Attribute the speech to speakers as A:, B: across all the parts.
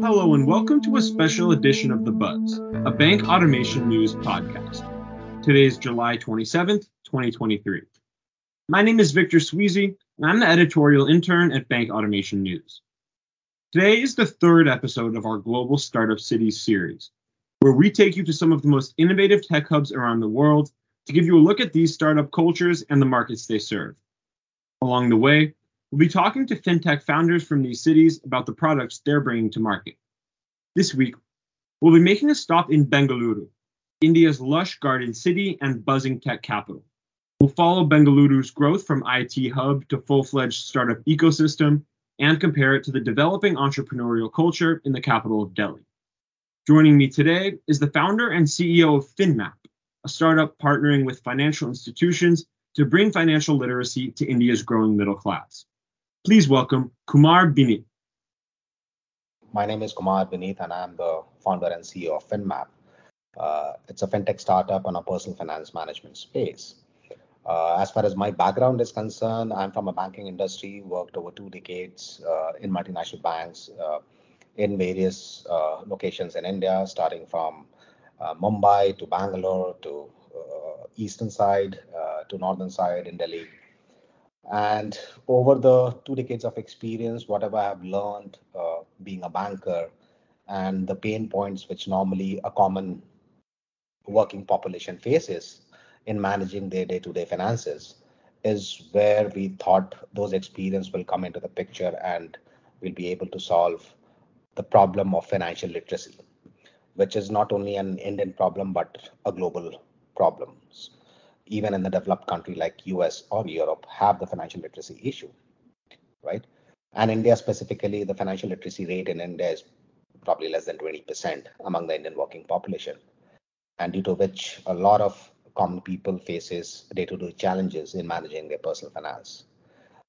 A: Hello, and welcome to a special edition of The Buzz, a bank automation news podcast. Today is July 27th, 2023. My name is Victor Sweezy, and I'm the editorial intern at Bank Automation News. Today is the third episode of our Global Startup Cities series, where we take you to some of the most innovative tech hubs around the world to give you a look at these startup cultures and the markets they serve. Along the way, We'll be talking to fintech founders from these cities about the products they're bringing to market. This week, we'll be making a stop in Bengaluru, India's lush garden city and buzzing tech capital. We'll follow Bengaluru's growth from IT hub to full fledged startup ecosystem and compare it to the developing entrepreneurial culture in the capital of Delhi. Joining me today is the founder and CEO of FinMapp, a startup partnering with financial institutions to bring financial literacy to India's growing middle class. Please welcome Kumar Binit.
B: My name is Kumar Binit, and I'm the founder and CEO of FinMapp. Uh, it's a fintech startup on a personal finance management space. Uh, as far as my background is concerned, I'm from a banking industry, worked over two decades uh, in multinational banks uh, in various uh, locations in India, starting from uh, Mumbai to Bangalore to eastern side to northern side in Delhi and over the two decades of experience, whatever I've learned uh, being a banker and the pain points which normally a common working population faces in managing their day to day finances is where we thought those experience will come into the picture and we'll be able to solve the problem of financial literacy, which is not only an Indian problem but a global problem even in the developed country like US or Europe, have the financial literacy issue, right? And India specifically, the financial literacy rate in India is probably less than 20% among the Indian working population, and due to which a lot of common people faces day-to-day challenges in managing their personal finance.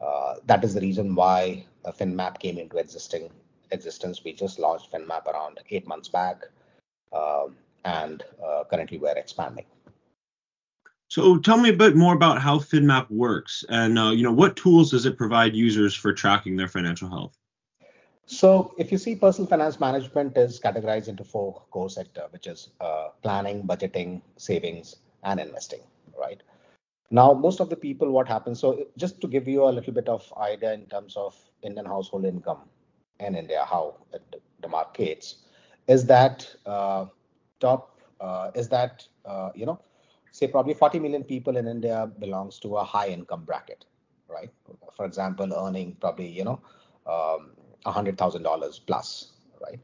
B: Uh, that is the reason why FinMapp came into existing existence. We just launched FinMapp around eight months back, uh, and currently we're expanding.
A: So tell me a bit more about how FinMapp works, and uh, you know what tools does it provide users for tracking their financial health?
B: So if you see personal finance management is categorized into four core sector, which is uh, planning, budgeting, savings, and investing, right? Now, most of the people, what happens? So just to give you a little bit of idea in terms of Indian household income in India, how it demarcates, is that uh, top uh, is that uh, you know say probably 40 million people in India belongs to a high income bracket, right? For example, earning probably you know um, $100,000 plus, right?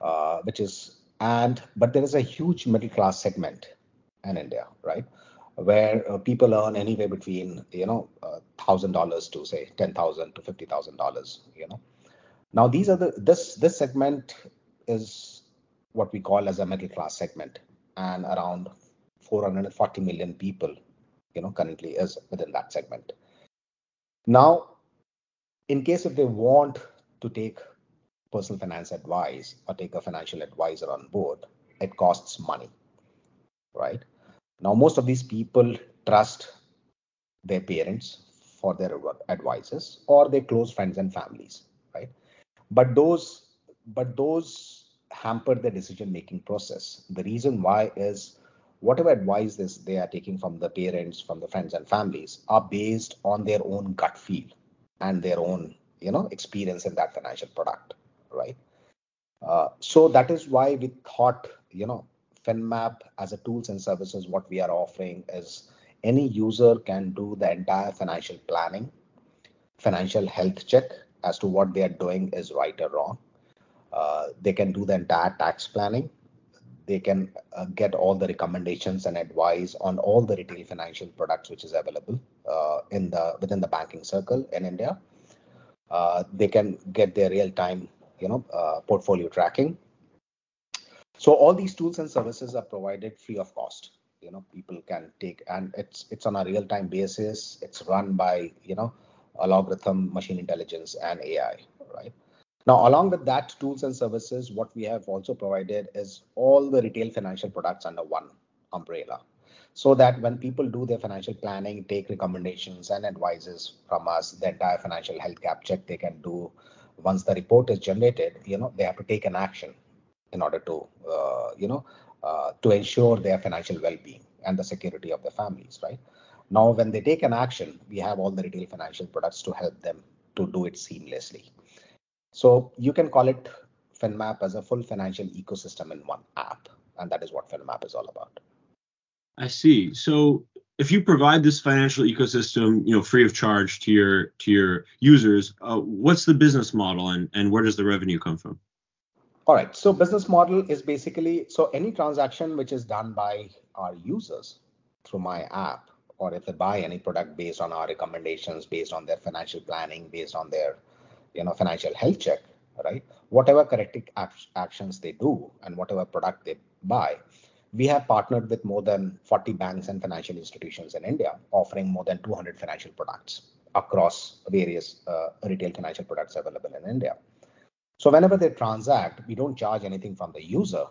B: Uh, which is and but there is a huge middle class segment in India, right? Where uh, people earn anywhere between you know thousand uh, dollars to say ten thousand to fifty thousand dollars, you know. Now these are the this this segment is what we call as a middle class segment, and around 440 million people, you know, currently is within that segment. Now, in case if they want to take personal finance advice or take a financial advisor on board, it costs money, right? Now, most of these people trust their parents for their advices or their close friends and families, right? But those, but those hamper the decision making process. The reason why is whatever advice this they are taking from the parents, from the friends and families, are based on their own gut feel and their own, you know, experience in that financial product, right? Uh, so that is why we thought, you know, FinMapp as a tools and services, what we are offering is any user can do the entire financial planning, financial health check as to what they are doing is right or wrong. Uh, they can do the entire tax planning they can uh, get all the recommendations and advice on all the retail financial products which is available uh, in the within the banking circle in India. Uh, they can get their real-time, you know, uh, portfolio tracking. So all these tools and services are provided free of cost. You know, people can take, and it's it's on a real-time basis. It's run by you know, algorithm, machine intelligence, and AI, right? Now, along with that tools and services, what we have also provided is all the retail financial products under one umbrella. So that when people do their financial planning, take recommendations and advices from us, the entire financial health gap check they can do, once the report is generated, you know, they have to take an action in order to, uh, you know, uh, to ensure their financial well-being and the security of their families, right? Now, when they take an action, we have all the retail financial products to help them to do it seamlessly. So you can call it FinMapp as a full financial ecosystem in one app, and that is what FinMapp is all about.
A: I see. So if you provide this financial ecosystem, you know, free of charge to your to your users, uh, what's the business model and and where does the revenue come from?
B: All right. So business model is basically so any transaction which is done by our users through my app, or if they buy any product based on our recommendations, based on their financial planning, based on their, you know, financial health check, right? Whatever corrective actions they do and whatever product they buy, we have partnered with more than 40 banks and financial institutions in India, offering more than 200 financial products across various uh, retail financial products available in India. So whenever they transact, we don't charge anything from the user,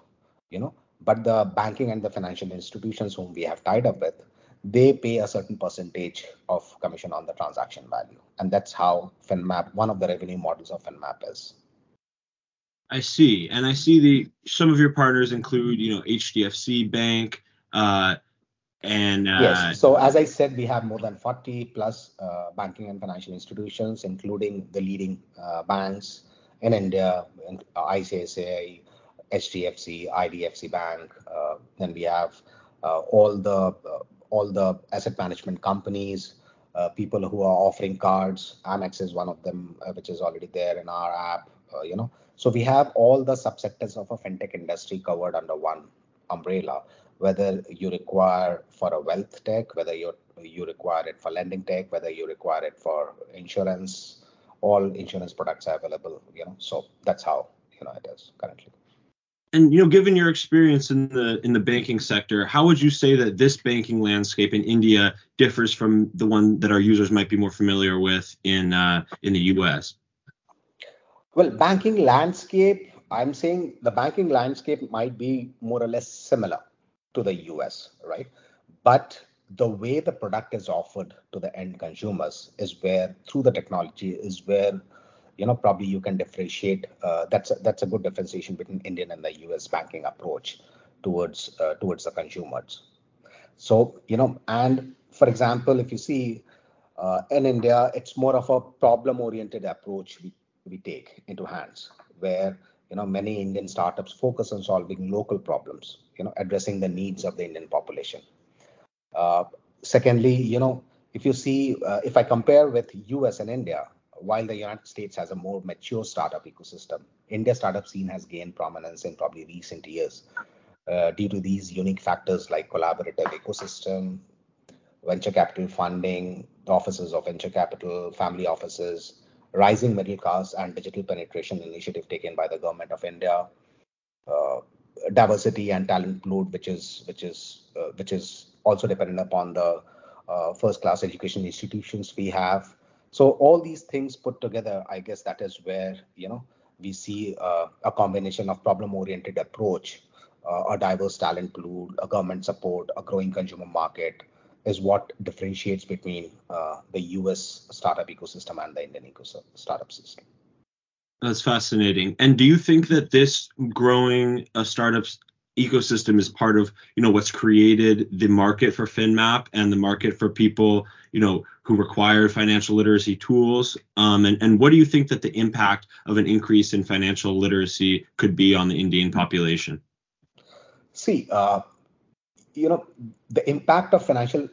B: you know, but the banking and the financial institutions whom we have tied up with, they pay a certain percentage of commission on the transaction value. And that's how FinMapp, one of the revenue models of FinMapp is.
A: I see, and I see the some of your partners include, you know, HDFC Bank, uh, and uh,
B: yes. So as I said, we have more than 40 plus uh, banking and financial institutions, including the leading uh, banks in India, ICICI, HDFC, IDFC Bank. Uh, then we have uh, all the all the asset management companies. Uh, people who are offering cards, Amex is one of them, uh, which is already there in our app. Uh, you know, so we have all the subsectors of a fintech industry covered under one umbrella, whether you require for a wealth tech, whether you you require it for lending tech, whether you require it for insurance, all insurance products are available, you know. So that's how you know it is currently.
A: And you know, given your experience in the in the banking sector, how would you say that this banking landscape in India differs from the one that our users might be more familiar with in uh, in the U.S.?
B: Well, banking landscape, I'm saying the banking landscape might be more or less similar to the US, right? But the way the product is offered to the end consumers is where through the technology is where you know probably you can differentiate uh, that's a, that's a good differentiation between indian and the us banking approach towards uh, towards the consumers. So you know and for example if you see uh, in india it's more of a problem oriented approach we we take into hands where you know many indian startups focus on solving local problems you know addressing the needs of the indian population. Uh, secondly you know if you see uh, if i compare with us and india while the united states has a more mature startup ecosystem india startup scene has gained prominence in probably recent years uh, due to these unique factors like collaborative ecosystem venture capital funding the offices of venture capital family offices rising middle class and digital penetration initiative taken by the government of India, uh, diversity and talent pool, which is which is uh, which is also dependent upon the uh, first class education institutions we have. So all these things put together, I guess that is where you know we see uh, a combination of problem oriented approach, uh, a diverse talent pool, a government support, a growing consumer market, is what differentiates between uh, the US startup ecosystem and the Indian ecosystem, startup system.
A: That's fascinating. And do you think that this growing uh, startups ecosystem is part of you know what's created the market for FinMapp and the market for people you know who require financial literacy tools? Um, and and what do you think that the impact of an increase in financial literacy could be on the Indian population?
B: See, uh, you know the impact of financial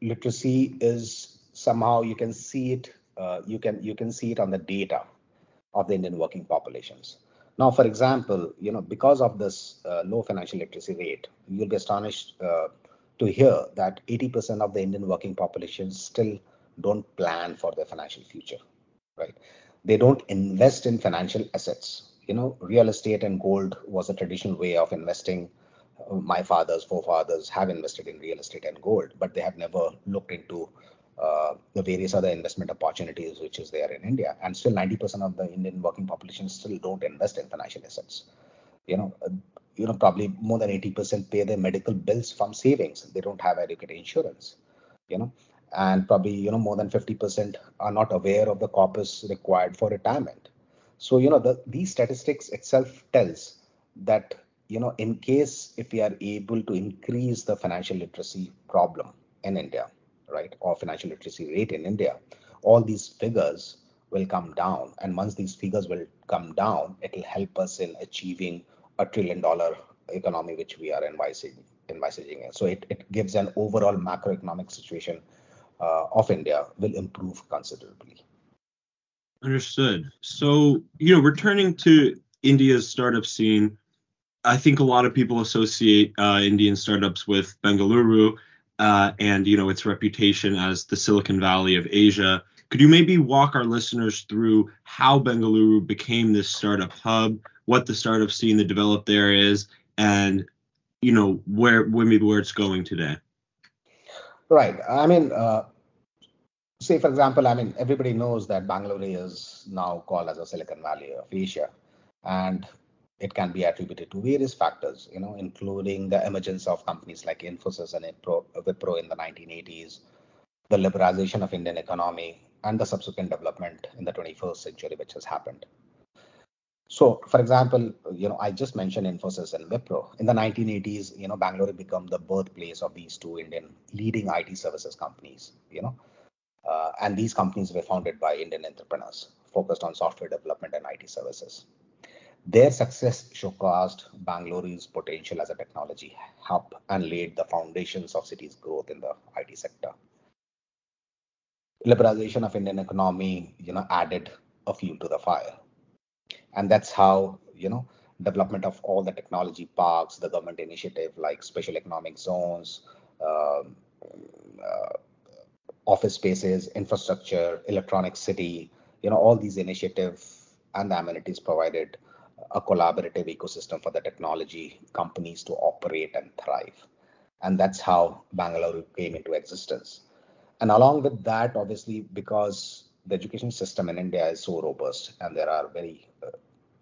B: literacy is somehow you can see it uh, you can you can see it on the data of the indian working populations now for example you know because of this uh, low financial literacy rate you'll be astonished uh, to hear that 80% of the indian working population still don't plan for their financial future right they don't invest in financial assets you know real estate and gold was a traditional way of investing my fathers, forefathers have invested in real estate and gold, but they have never looked into uh, the various other investment opportunities which is there in India. And still 90% of the Indian working population still don't invest in financial assets. You know, uh, you know, probably more than 80% pay their medical bills from savings. They don't have adequate insurance, you know, and probably, you know, more than 50% are not aware of the corpus required for retirement. So, you know, the, these statistics itself tells that, you know, in case if we are able to increase the financial literacy problem in India, right, or financial literacy rate in India, all these figures will come down. And once these figures will come down, it will help us in achieving a trillion dollar economy, which we are envisaging. envisaging. So it, it gives an overall macroeconomic situation of India will improve considerably.
A: Understood. So, you know, returning to India's startup scene, I think a lot of people associate uh, Indian startups with Bengaluru uh, and, you know, its reputation as the Silicon Valley of Asia. Could you maybe walk our listeners through how Bengaluru became this startup hub, what the startup scene that developed there is, and, you know, where, where maybe where it's going today?
B: Right. I mean, uh, say for example, I mean everybody knows that Bangalore is now called as a Silicon Valley of Asia, and it can be attributed to various factors, you know, including the emergence of companies like Infosys and Wipro in the 1980s, the liberalization of Indian economy, and the subsequent development in the 21st century, which has happened. So, for example, you know, I just mentioned Infosys and Wipro. In the 1980s, you know, Bangalore became the birthplace of these two Indian leading IT services companies. You know, uh, and these companies were founded by Indian entrepreneurs focused on software development and IT services. Their success showcased Bangalore's potential as a technology hub and laid the foundations of city's growth in the IT sector. Liberalization of Indian economy, you know, added a fuel to the fire, and that's how you know development of all the technology parks, the government initiative like special economic zones, um, uh, office spaces, infrastructure, electronic city, you know, all these initiatives and the amenities provided a collaborative ecosystem for the technology companies to operate and thrive. And that's how Bangalore came into existence. And along with that, obviously, because the education system in India is so robust and there are very uh,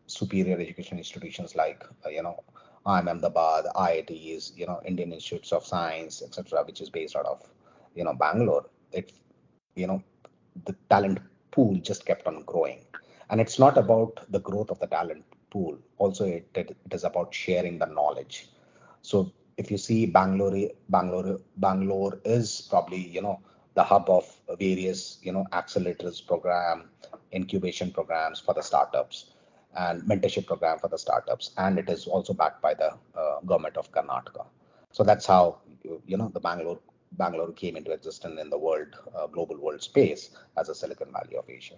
B: superior education institutions like, uh, you know, IIM Ahmedabad, IITs, you know, Indian Institutes of Science, etc., which is based out of, you know, Bangalore it you know the talent pool just kept on growing. And it's not about the growth of the talent pool. Also it, it, it is about sharing the knowledge. So if you see bangalore bangalore bangalore is probably you know the hub of various you know accelerators program incubation programs for the startups and mentorship program for the startups and it is also backed by the uh, government of karnataka so that's how you know the bangalore Bangalore came into existence in the world, uh, global world space as a Silicon Valley of Asia.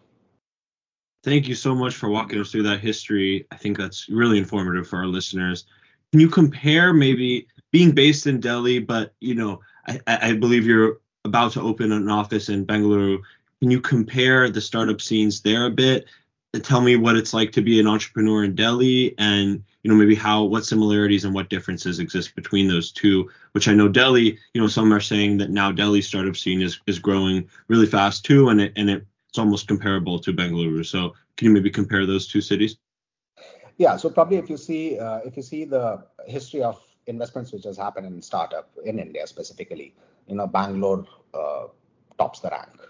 A: Thank you so much for walking us through that history. I think that's really informative for our listeners. Can you compare maybe being based in Delhi, but you know, I, I believe you're about to open an office in Bangalore. Can you compare the startup scenes there a bit? Tell me what it's like to be an entrepreneur in Delhi and you know maybe how what similarities and what differences exist between those two which i know delhi you know some are saying that now delhi startup scene is is growing really fast too and it and it, it's almost comparable to bengaluru. So can you maybe compare those two cities?
B: Yeah so probably if you see uh, if you see the history of investments which has happened in startup in india specifically you know bangalore uh, tops the rank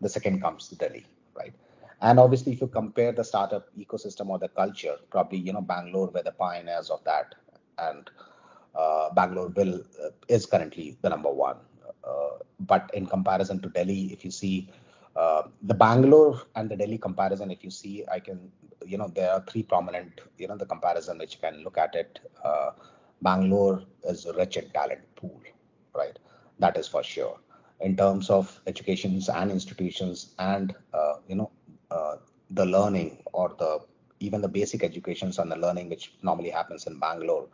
B: the second comes delhi right and obviously, if you compare the startup ecosystem or the culture, probably you know Bangalore were the pioneers of that, and uh, Bangalore will uh, is currently the number one. Uh, but in comparison to Delhi, if you see uh, the Bangalore and the Delhi comparison, if you see, I can you know there are three prominent you know the comparison which you can look at it. Uh, Bangalore is rich in talent pool, right? That is for sure in terms of educations and institutions and uh, you know uh, the learning or the even the basic educations and the learning which normally happens in Bangalore,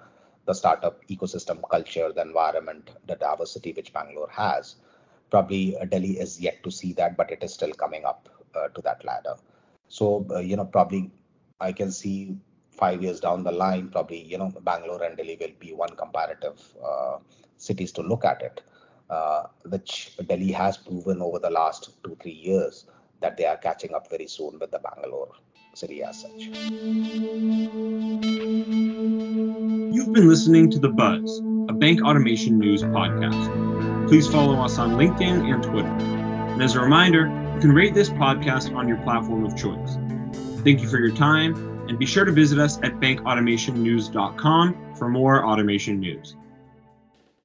B: the startup ecosystem culture, the environment, the diversity which Bangalore has. Probably uh, Delhi is yet to see that, but it is still coming up uh, to that ladder. So, uh, you know, probably I can see five years down the line, probably, you know, Bangalore and Delhi will be one comparative uh, cities to look at it, uh, which Delhi has proven over the last two, three years that they are catching up very soon with the Bangalore city as such.
A: You've been listening to The Buzz, a bank automation news podcast. Please follow us on LinkedIn and Twitter. And as a reminder, You can rate this podcast on your platform of choice. Thank you for your time, and be sure to visit us at bankautomationnews.com for more automation news.